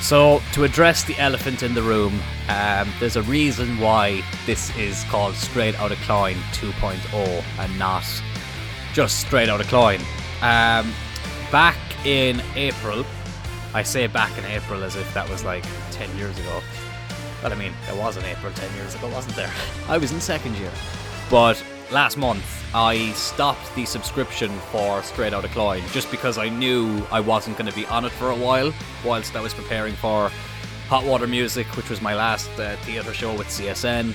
So, to address the elephant in the room, um, there's a reason why this is called Straight Outta Cloyne 2.0 and not just Straight Outta Cloyne. Um, back in April, I say back in April as if that was like 10 years ago. But I mean, it was in April 10 years ago, wasn't there? I was in second year. But last month, I stopped the subscription for Straight Outta Cloyne just because I knew I wasn't going to be on it for a while whilst I was preparing for Hot Water Music, which was my last uh, theatre show with CSN.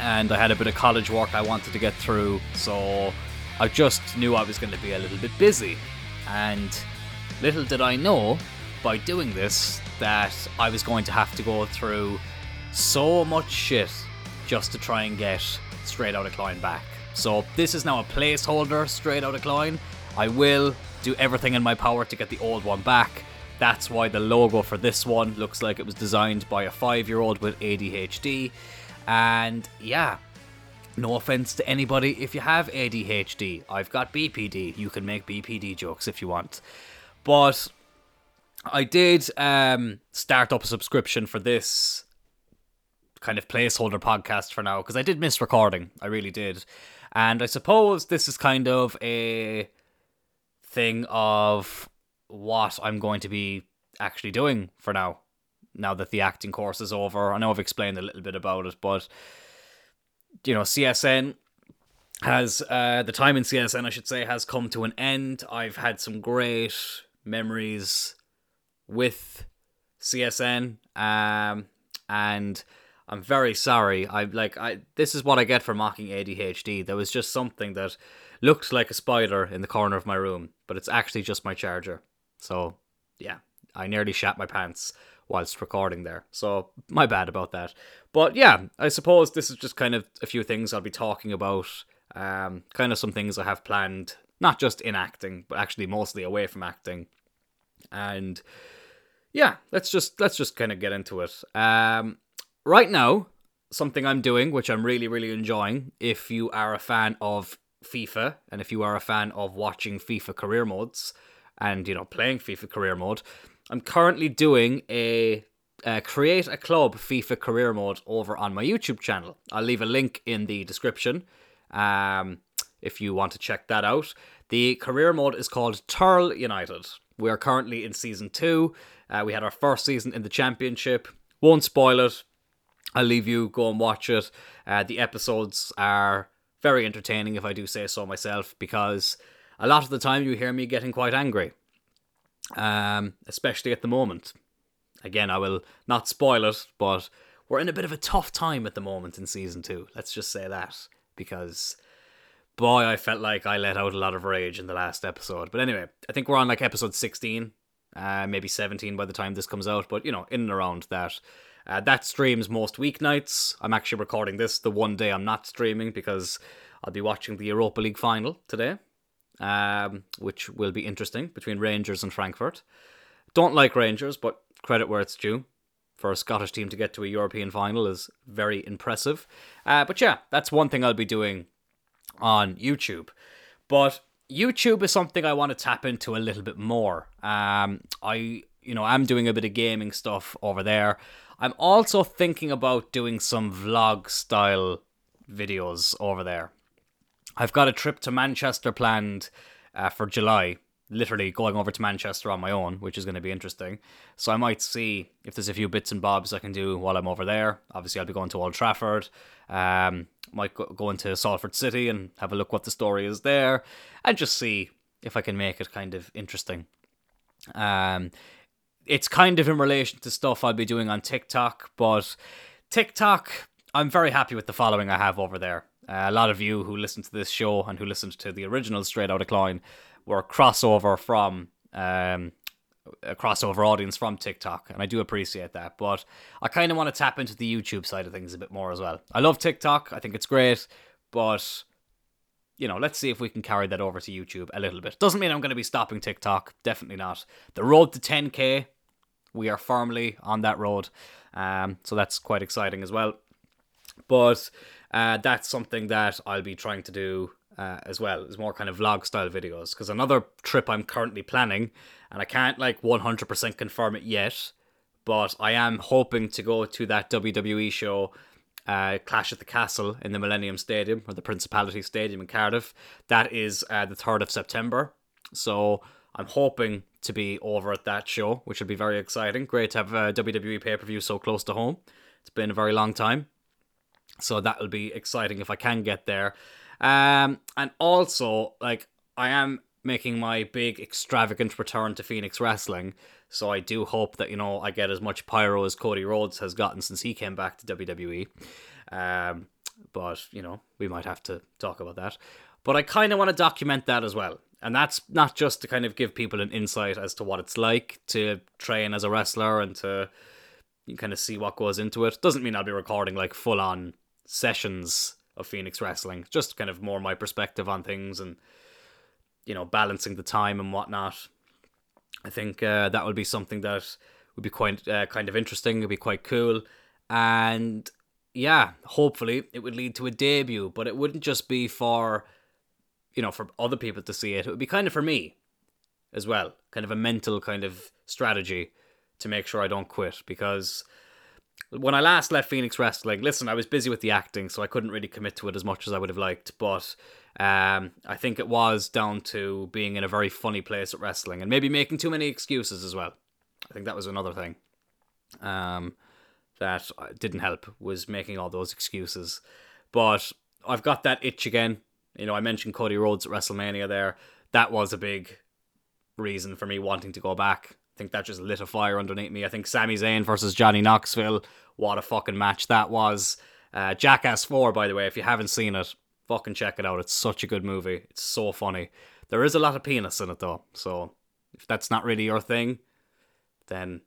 And I had a bit of college work I wanted to get through, so I just knew I was going to be a little bit busy. And little did I know by doing this that I was going to have to go through so much shit just to try and get Straight Outta Cloyne back. So this is now a placeholder Straight Outta Cloyne. I will do everything in my power to get the old one back. That's why the logo for this one looks like it was designed by a five year old with ADHD. And yeah, no offense to anybody if you have ADHD. I've got BPD. You can make BPD jokes if you want. But I did um, start up a subscription for this kind of placeholder podcast for now because I did miss recording. I really did. And I suppose this is kind of a thing of what I'm going to be actually doing for now. Now that the acting course is over, I know I've explained a little bit about it, but you know, CSN has uh, the time in CSN, I should say, has come to an end. I've had some great memories with CSN, um, and I'm very sorry. I like I this is what I get for mocking ADHD. There was just something that looked like a spider in the corner of my room, but it's actually just my charger. So yeah, I nearly shat my pants whilst recording there. So my bad about that. But yeah, I suppose this is just kind of a few things I'll be talking about. Um, kind of some things I have planned, not just in acting, but actually mostly away from acting. And yeah, let's just let's just kind of get into it. Um, right now, something I'm doing, which I'm really really enjoying. If you are a fan of FIFA and if you are a fan of watching FIFA career modes and you know playing FIFA career mode, I'm currently doing a uh, create a club FIFA career mode over on my YouTube channel. I'll leave a link in the description um, if you want to check that out. The career mode is called Turl United. We are currently in season two. Uh, we had our first season in the championship. Won't spoil it. I'll leave you go and watch it. Uh, the episodes are very entertaining, if I do say so myself, because a lot of the time you hear me getting quite angry, um, especially at the moment. Again, I will not spoil it, but we're in a bit of a tough time at the moment in season two. Let's just say that because boy, I felt like I let out a lot of rage in the last episode. But anyway, I think we're on like episode 16, uh, maybe 17 by the time this comes out, but you know, in and around that. Uh, that streams most weeknights. I'm actually recording this the one day I'm not streaming because I'll be watching the Europa League final today, um, which will be interesting between Rangers and Frankfurt. Don't like Rangers, but credit where it's due. For a Scottish team to get to a European final is very impressive. Uh, but yeah, that's one thing I'll be doing on YouTube. But YouTube is something I want to tap into a little bit more. Um, I, you know, I'm doing a bit of gaming stuff over there. I'm also thinking about doing some vlog style videos over there. I've got a trip to Manchester planned uh, for July, literally going over to Manchester on my own, which is going to be interesting. So I might see if there's a few bits and bobs I can do while I'm over there. Obviously, I'll be going to Old Trafford. Um, might go, into Salford City and have a look what the story is there, and just see if I can make it kind of interesting. Um, it's kind of in relation to stuff I'll be doing on TikTok, but TikTok, I'm very happy with the following I have over there. Uh, a lot of you who listened to this show and who listened to the original Straight Outta Cloyne were crossover from um, a crossover audience from TikTok, and I do appreciate that. But I kind of want to tap into the YouTube side of things a bit more as well. I love TikTok, I think it's great, but you know, let's see if we can carry that over to YouTube a little bit. Doesn't mean I'm going to be stopping TikTok, definitely not. The road to 10k, we are firmly on that road, um, so that's quite exciting as well. But uh, that's something that I'll be trying to do uh, as well is more kind of vlog style videos because another trip I'm currently planning and I can't like 100% confirm it yet but I am hoping to go to that WWE show. Uh, Clash at the Castle in the Millennium Stadium or the Principality Stadium in Cardiff. That is uh, the 3rd of September. So I'm hoping to be over at that show, which will be very exciting. Great to have a WWE pay per view so close to home. It's been a very long time. So that will be exciting if I can get there. Um, and also, like, I am making my big extravagant return to Phoenix Wrestling. So I do hope that, you know, I get as much pyro as Cody Rhodes has gotten since he came back to WWE. Um, but, you know, we might have to talk about that. But I kind of want to document that as well. And that's not just to kind of give people an insight as to what it's like to train as a wrestler and to kind of see what goes into it. Doesn't mean I'll be recording like full on sessions of Phoenix Wrestling. Just kind of more my perspective on things and you know balancing the time and whatnot. I think uh, that would be something that would be quite uh, kind of interesting. It'd be quite cool, and yeah, hopefully it would lead to a debut. But it wouldn't just be for you know for other people to see it. It would be kind of for me as well, kind of a mental kind of strategy to make sure I don't quit because when I last left Phoenix Wrestling, listen, I was busy with the acting, so I couldn't really commit to it as much as I would have liked. But um, I think it was down to being in a very funny place at wrestling and maybe making too many excuses as well. I think that was another thing um, that didn't help was making all those excuses. But I've got that itch again. You know, I mentioned Cody Rhodes at WrestleMania there. That was a big reason for me wanting to go back. I think that just lit a fire underneath me. I think Sami Zayn versus Johnny Knoxville, what a fucking match that was. Uh, Jackass 4, by the way, if you haven't seen it, fucking check it out. It's such a good movie. It's so funny. There is a lot of penis in it, though. So if that's not really your thing, then,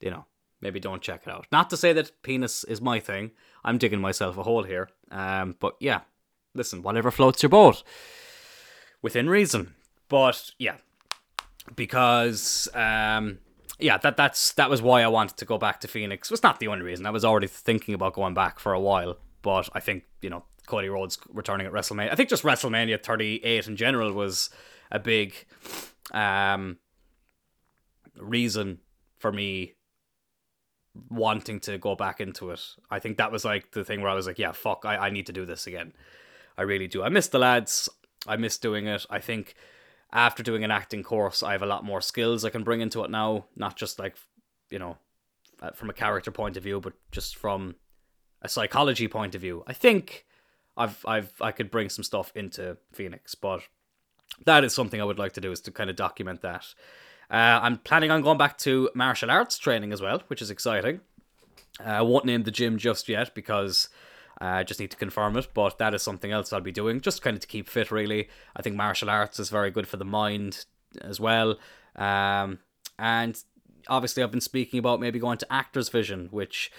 you know, maybe don't check it out. Not to say that penis is my thing. I'm digging myself a hole here. Um, but yeah, listen, whatever floats your boat. Within reason. But yeah, because um, yeah, that that's that was why I wanted to go back to Phoenix. It was not the only reason. I was already thinking about going back for a while, but I think you know Cody Rhodes returning at WrestleMania. I think just WrestleMania 38 in general was a big um, reason for me wanting to go back into it. I think that was like the thing where I was like, yeah, fuck, I, I need to do this again. I really do. I miss the lads. I miss doing it. I think after doing an acting course, I have a lot more skills I can bring into it now. Not just like, you know, uh, from a character point of view, but just from a psychology point of view. I think I've I've I could bring some stuff into Phoenix, but that is something I would like to do is to kind of document that. Uh, I'm planning on going back to martial arts training as well, which is exciting. Uh, I won't name the gym just yet because I uh, just need to confirm it, but that is something else I'll be doing, just kind of to keep fit, really. I think martial arts is very good for the mind as well. Um, and obviously, I've been speaking about maybe going to Actors Vision, which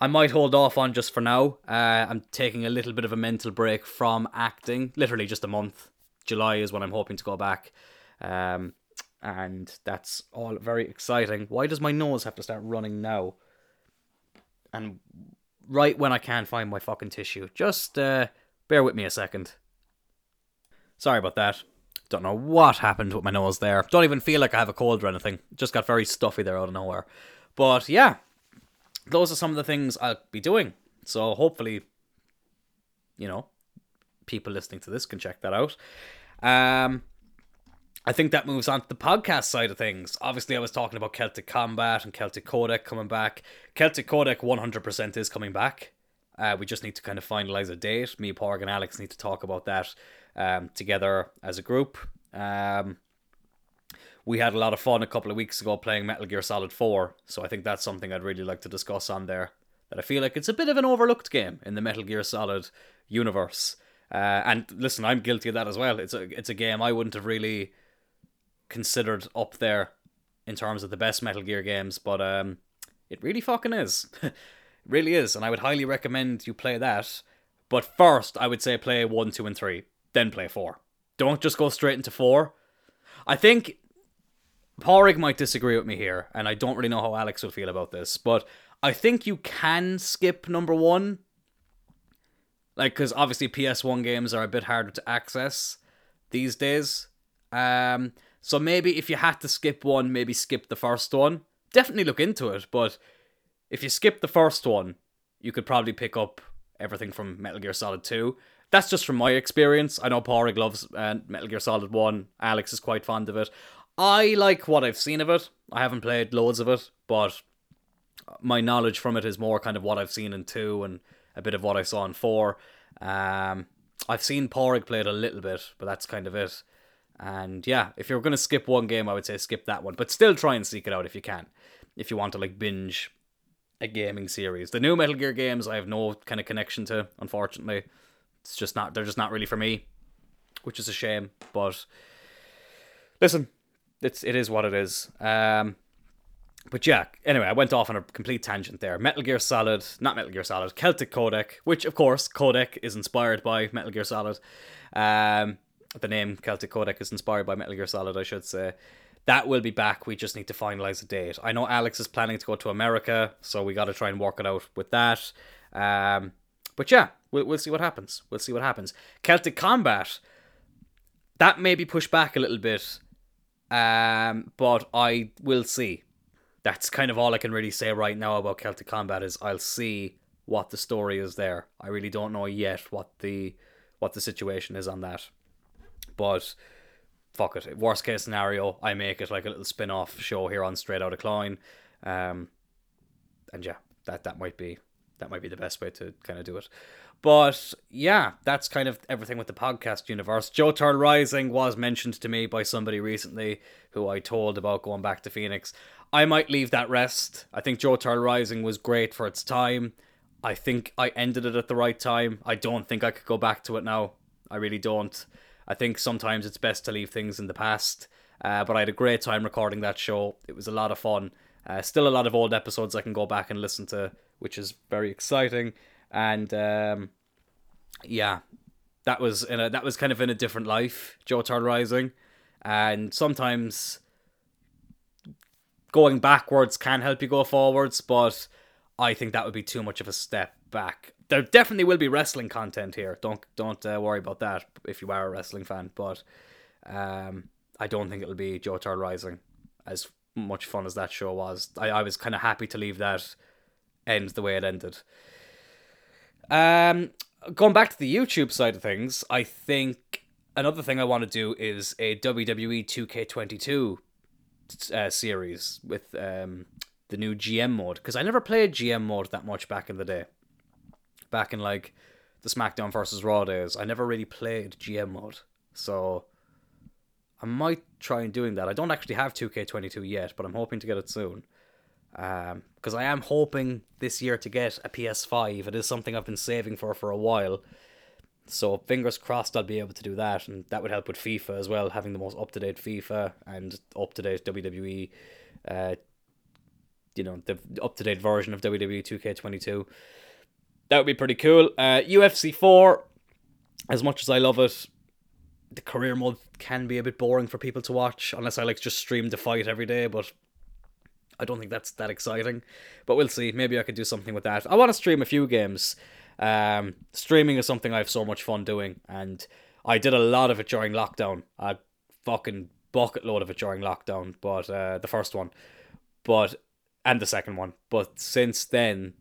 I might hold off on just for now. Uh, I'm taking a little bit of a mental break from acting, literally just a month. July is when I'm hoping to go back. Um, and that's all very exciting. Why does my nose have to start running now? And right when I can't find my fucking tissue. Just uh, bear with me a second. Sorry about that. Don't know what happened with my nose there. Don't even feel like I have a cold or anything. Just got very stuffy there out of nowhere. But yeah, those are some of the things I'll be doing. So hopefully, you know, people listening to this can check that out. Um, I think that moves on to the podcast side of things. Obviously, I was talking about Celtic Combat and Celtic Codec coming back. Celtic Codec 100% is coming back. Uh, we just need to kind of finalize a date. Me, Porg, and Alex need to talk about that um, together as a group. Um, we had a lot of fun a couple of weeks ago playing Metal Gear Solid 4, so I think that's something I'd really like to discuss on there. That I feel like it's a bit of an overlooked game in the Metal Gear Solid universe. Uh, and listen, I'm guilty of that as well. It's a it's a game I wouldn't have really considered up there in terms of the best Metal Gear games, but um, it really fucking is. really is, and I would highly recommend you play that. But first, I would say play 1, 2, and 3, then play 4. Don't just go straight into 4. I think Porrig might disagree with me here, and I don't really know how Alex would feel about this, but I think you can skip number 1. Like, because obviously PS1 games are a bit harder to access these days. Um, so maybe if you had to skip one, maybe skip the first one. Definitely look into it, but if you skip the first one, you could probably pick up everything from Metal Gear Solid 2. That's just from my experience. I know Porrig loves uh, Metal Gear Solid 1. Alex is quite fond of it. I like what I've seen of it. I haven't played loads of it, but my knowledge from it is more kind of what I've seen in 2 and a bit of what I saw in 4. Um, I've seen Porrig play it a little bit, but that's kind of it. And yeah, if you're going to skip one game, I would say skip that one, but still try and seek it out if you can. If you want to like binge a gaming series. The new Metal Gear games I have no kind of connection to, unfortunately. It's just not they're just not really for me, which is a shame, but listen, it's it is what it is. Um but yeah, anyway, I went off on a complete tangent there. Metal Gear Solid, not Metal Gear Solid, Celtic Codec, which of course Codec is inspired by Metal Gear Solid. Um, the name Celtic Codec is inspired by Metal Gear Solid, I should say. That will be back. We just need to finalize a date. I know Alex is planning to go to America, so we got to try and work it out with that. Um, but yeah, we'll, we'll see what happens. We'll see what happens. Celtic Combat, that may be pushed back a little bit, um, but I will see. That's kind of all I can really say right now about Celtic Combat is I'll see what the story is there. I really don't know yet what the what the situation is on that. But fuck it. Worst case scenario, I make it like a little spin off show here on Straight Outta Cloyne. Um, and yeah, that that might be that might be the best way to kind of do it. But yeah, that's kind of everything with the podcast universe. Joe Turtle Rising was mentioned to me by somebody recently who I told about going back to Phoenix. I might leave that rest. I think Joe Turtle Rising was great for its time. I think I ended it at the right time. I don't think I could go back to it now. I really don't. I think sometimes it's best to leave things in the past. Uh, but I had a great time recording that show. It was a lot of fun. Uh, still a lot of old episodes I can go back and listen to, which is very exciting. And um, yeah, that was in a, that was kind of in a different life, Joe Turtle Rising. And sometimes going backwards can help you go forwards, but I think that would be too much of a step back there definitely will be wrestling content here. Don't don't uh, worry about that if you are a wrestling fan. But um, I don't think it'll be Turtle Rising. As much fun as that show was, I, I was kind of happy to leave that end the way it ended. Um, going back to the YouTube side of things, I think another thing I want to do is a WWE 2K22 uh, series with um, the new GM mode because I never played GM mode that much back in the day back in like the SmackDown versus Raw days, I never really played GM mode. So I might try and doing that. I don't actually have 2K22 yet, but I'm hoping to get it soon. Because um, I am hoping this year to get a PS5. It is something I've been saving for for a while. So fingers crossed I'll be able to do that, and that would help with FIFA as well, having the most up to date FIFA and up to date WWE. Uh, you know the up to date version of WWE 2K22 that would be pretty cool. Uh, UFC 4, as much as I love it, the career mode can be a bit boring for people to watch unless I like just stream the fight every day, but I don't think that's that exciting. But we'll see. Maybe I could do something with that. I want to stream a few games. Um, streaming is something I have so much fun doing, and I did a lot of it during lockdown. I fucking bucket load of it during lockdown, but uh, the first one, but and the second one. But since then,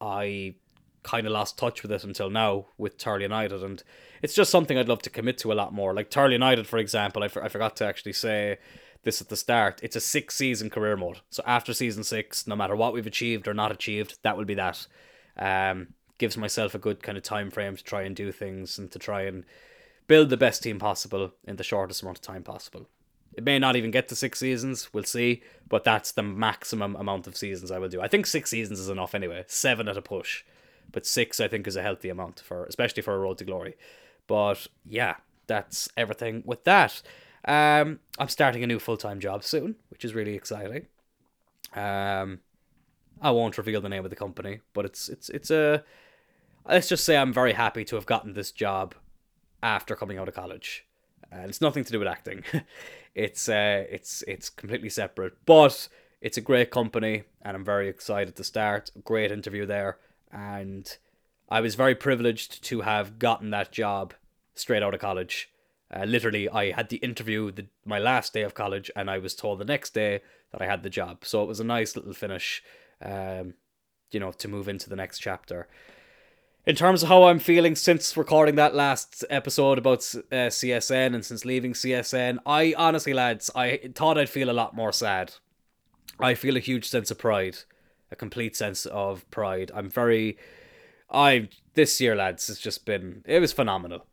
I kind of lost touch with it until now with Turley United, and it's just something I'd love to commit to a lot more. Like Turley United, for example, I, for, I forgot to actually say this at the start. It's a six season career mode, so after season six, no matter what we've achieved or not achieved, that will be that. Um, gives myself a good kind of time frame to try and do things and to try and build the best team possible in the shortest amount of time possible. It may not even get to six seasons, we'll see, but that's the maximum amount of seasons I will do. I think six seasons is enough anyway, seven at a push but six I think is a healthy amount for especially for a road to glory. But yeah, that's everything with that. Um, I'm starting a new full time job soon, which is really exciting. Um, I won't reveal the name of the company, but it's it's it's a. Let's just say I'm very happy to have gotten this job after coming out of college. And it's nothing to do with acting. it's uh, it's it's completely separate, but it's a great company, and I'm very excited to start. Great interview there and I was very privileged to have gotten that job straight out of college. Uh, literally, I had the interview the, my last day of college, and I was told the next day that I had the job. So it was a nice little finish. Um, you know, to move into the next chapter. In terms of how I'm feeling since recording that last episode about uh, CSN and since leaving CSN, I honestly, lads, I thought I'd feel a lot more sad. I feel a huge sense of pride, a complete sense of pride. I'm very, I this year, lads, has just been it was phenomenal.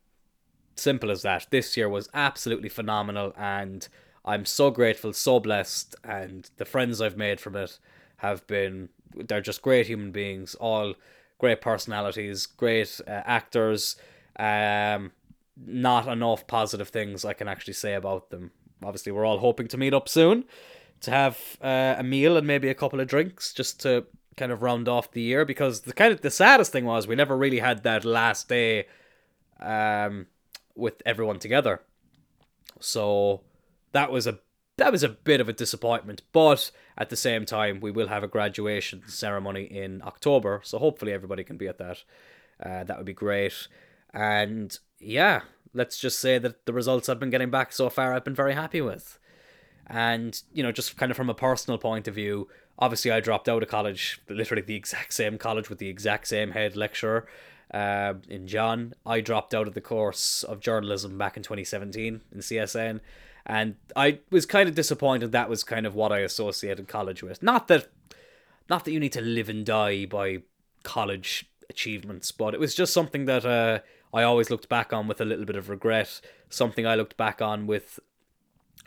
Simple as that. This year was absolutely phenomenal, and I'm so grateful, so blessed, and the friends I've made from it have been they're just great human beings, all great personalities, great uh, actors. Um, not enough positive things I can actually say about them. Obviously, we're all hoping to meet up soon to have uh, a meal and maybe a couple of drinks just to kind of round off the year because the kind of the saddest thing was we never really had that last day um, with everyone together. So that was a that was a bit of a disappointment, but at the same time, we will have a graduation ceremony in October, so hopefully everybody can be at that. Uh, that would be great. And yeah, let's just say that the results I've been getting back so far, I've been very happy with. And, you know, just kind of from a personal point of view, obviously I dropped out of college, literally the exact same college with the exact same head lecturer uh, in John. I dropped out of the course of journalism back in 2017 in CSN and I was kind of disappointed that was kind of what I associated college with. Not that, not that you need to live and die by college achievements, but it was just something that uh, I always looked back on with a little bit of regret. Something I looked back on with,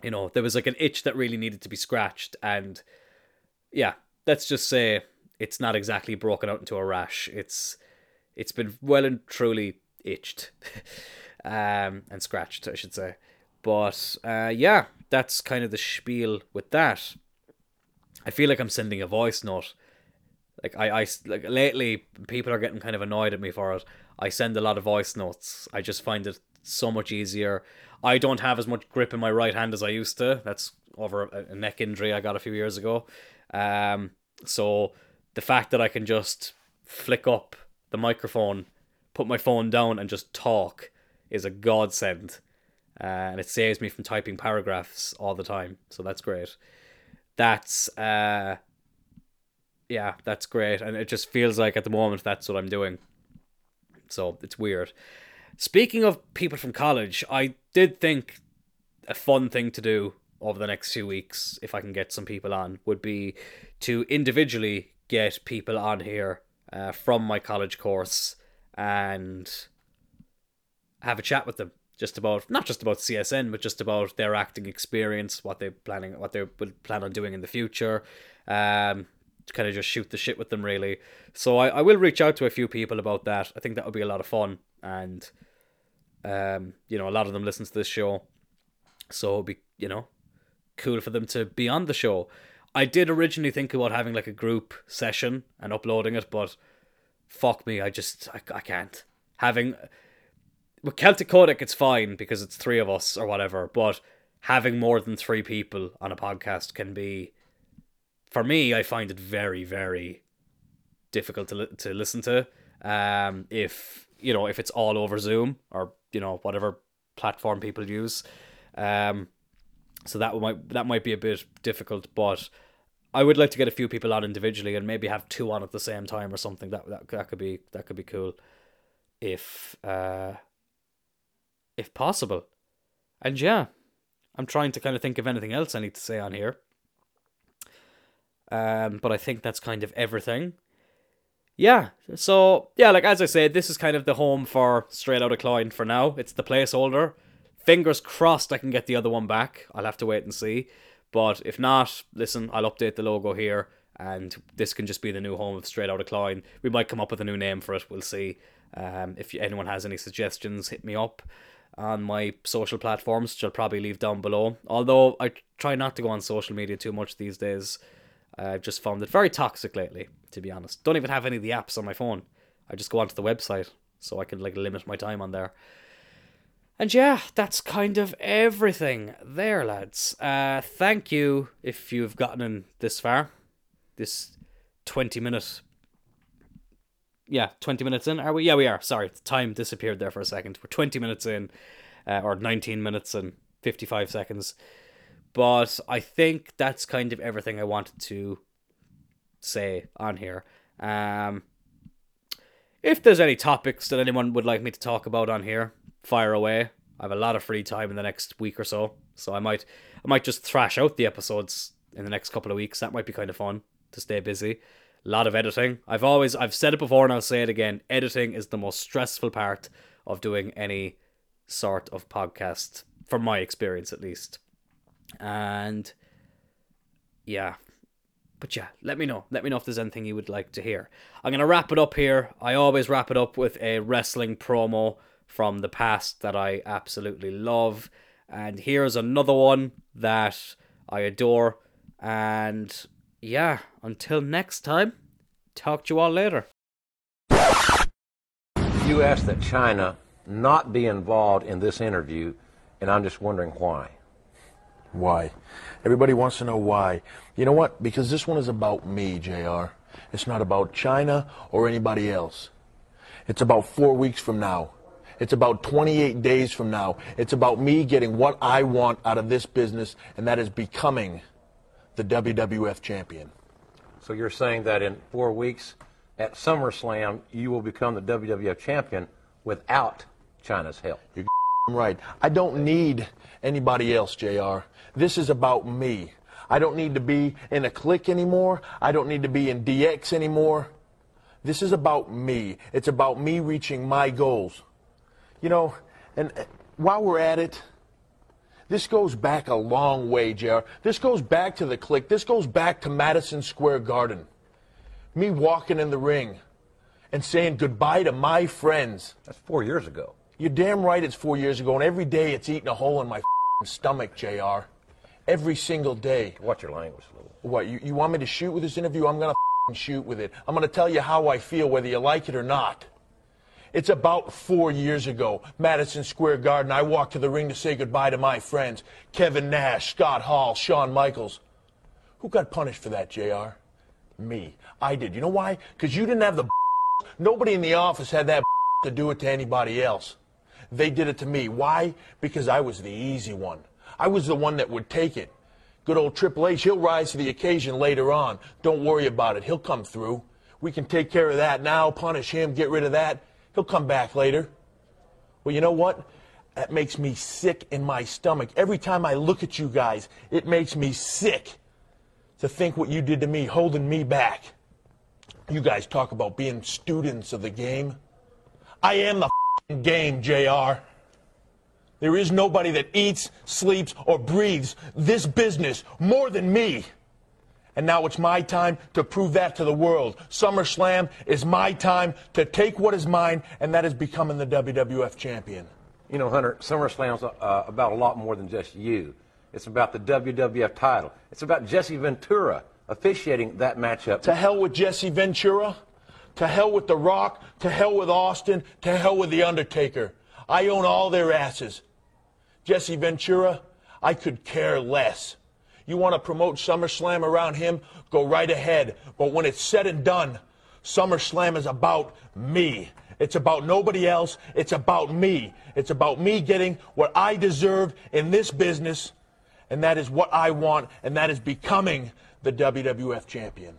you know, there was like an itch that really needed to be scratched, and yeah, let's just say it's not exactly broken out into a rash. It's it's been well and truly itched, um, and scratched, I should say. But uh, yeah, that's kind of the spiel with that. I feel like I'm sending a voice note. Like I, I like lately, people are getting kind of annoyed at me for it. I send a lot of voice notes. I just find it so much easier. I don't have as much grip in my right hand as I used to. That's over a, neck injury I got a few years ago. Um, so the fact that I can just flick up the microphone, put my phone down, and just talk is a godsend uh, and it saves me from typing paragraphs all the time. So that's great. That's uh, yeah, that's great, and it just feels like at the moment that's what I'm doing. So it's weird. Speaking of people from college, I did think a fun thing to do over the next few weeks, if I can get some people on, would be to individually get people on here uh, from my college course and have a chat with them just about not just about CSN, but just about their acting experience, what they planning, what they would plan on doing in the future. Um, to kind of just shoot the shit with them, really. So I, I will reach out to a few people about that. I think that would be a lot of fun, and um, you know, a lot of them listen to this show, so it'd be you know, cool for them to be on the show. I did originally think about having like a group session and uploading it, but fuck me, I just I, I can't having with Celtic Codec, it's fine because it's three of us or whatever. But having more than three people on a podcast can be, for me, I find it very, very difficult to li- to listen to. Um, if you know if it's all over Zoom or you know whatever platform people use, um, so that might that might be a bit difficult. But I would like to get a few people on individually and maybe have two on at the same time or something. That that that could be that could be cool. If uh if possible. And yeah, I'm trying to kind of think of anything else I need to say on here. Um, but I think that's kind of everything. Yeah, so yeah, like as I said, this is kind of the home for Straight Outta Cloyne for now. It's the placeholder. Fingers crossed I can get the other one back. I'll have to wait and see. But if not, listen, I'll update the logo here and this can just be the new home of Straight Outta Cloyne. We might come up with a new name for it. We'll see. Um, if anyone has any suggestions, hit me up on my social platforms, which I'll probably leave down below. Although I try not to go on social media too much these days. I've just found it very toxic lately, to be honest. Don't even have any of the apps on my phone. I just go onto the website so I can like limit my time on there. And yeah, that's kind of everything there, lads. Uh, thank you if you've gotten in this far. This 20 minute yeah, 20 minutes in. Are we? Yeah, we are. Sorry, time disappeared there for a second. We're 20 minutes in, uh, or 19 minutes and 55 seconds. But I think that's kind of everything I wanted to say on here. Um, if there's any topics that anyone would like me to talk about on here, fire away. I have a lot of free time in the next week or so, so I might I might just thrash out the episodes in the next couple of weeks. That might be kind of fun to stay busy. A lot of editing. I've always I've said it before and I'll say it again. Editing is the most stressful part of doing any sort of podcast, from my experience at least. And yeah, but yeah, let me know. Let me know if there's anything you would like to hear. I'm going to wrap it up here. I always wrap it up with a wrestling promo from the past that I absolutely love. And here's another one that I adore. And yeah, until next time, talk to you all later. You asked that Chyna not be involved in this interview, and I'm just wondering why. Why? Everybody wants to know why. You know what? Because this one is about me, JR. It's not about Chyna or anybody else. It's about four weeks from now. It's about 28 days from now. It's about me getting what I want out of this business, and that is becoming the WWF champion. So you're saying that in four weeks at SummerSlam, you will become the WWF champion without Chyna's help? Right. I don't need anybody else, JR. This is about me. I don't need to be in a clique anymore. I don't need to be in DX anymore. This is about me. It's about me reaching my goals. You know, and uh, while we're at it, this goes back a long way, JR. This goes back to the clique. This goes back to Madison Square Garden. Me walking in the ring and saying goodbye to my friends. That's four years ago. You're damn right it's four years ago, and every day it's eating a hole in my stomach, JR every single day. Watch your language a little. What, you, you want me to shoot with this interview? I'm going to shoot with it. I'm going to tell you how I feel, whether you like it or not. It's about four years ago, Madison Square Garden. I walked to the ring to say goodbye to my friends Kevin Nash, Scott Hall, Shawn Michaels. Who got punished for that, JR? Me. I did. You know why? Because you didn't have the. Nobody in the office had that to do it to anybody else. They did it to me. Why? Because I was the easy one. I was the one that would take it. Good old Triple H, he'll rise to the occasion later on. Don't worry about it. He'll come through. We can take care of that now, punish him, get rid of that. He'll come back later. Well, you know what? That makes me sick in my stomach. Every time I look at you guys, it makes me sick to think what you did to me, holding me back. You guys talk about being students of the game. I am the game, JR. There is nobody that eats, sleeps, or breathes this business more than me. And now it's my time to prove that to the world. SummerSlam is my time to take what is mine, and that is becoming the WWF champion. You know, Hunter, SummerSlam's uh, about a lot more than just you. It's about the WWF title. It's about Jesse Ventura officiating that matchup. To hell with Jesse Ventura. To hell with The Rock. To hell with Austin. To hell with The Undertaker. I own all their asses. Jesse Ventura, I could care less. You want to promote SummerSlam around him? Go right ahead. But when it's said and done, SummerSlam is about me. It's about nobody else. It's about me. It's about me getting what I deserve in this business, and that is what I want, and that is becoming the WWF champion.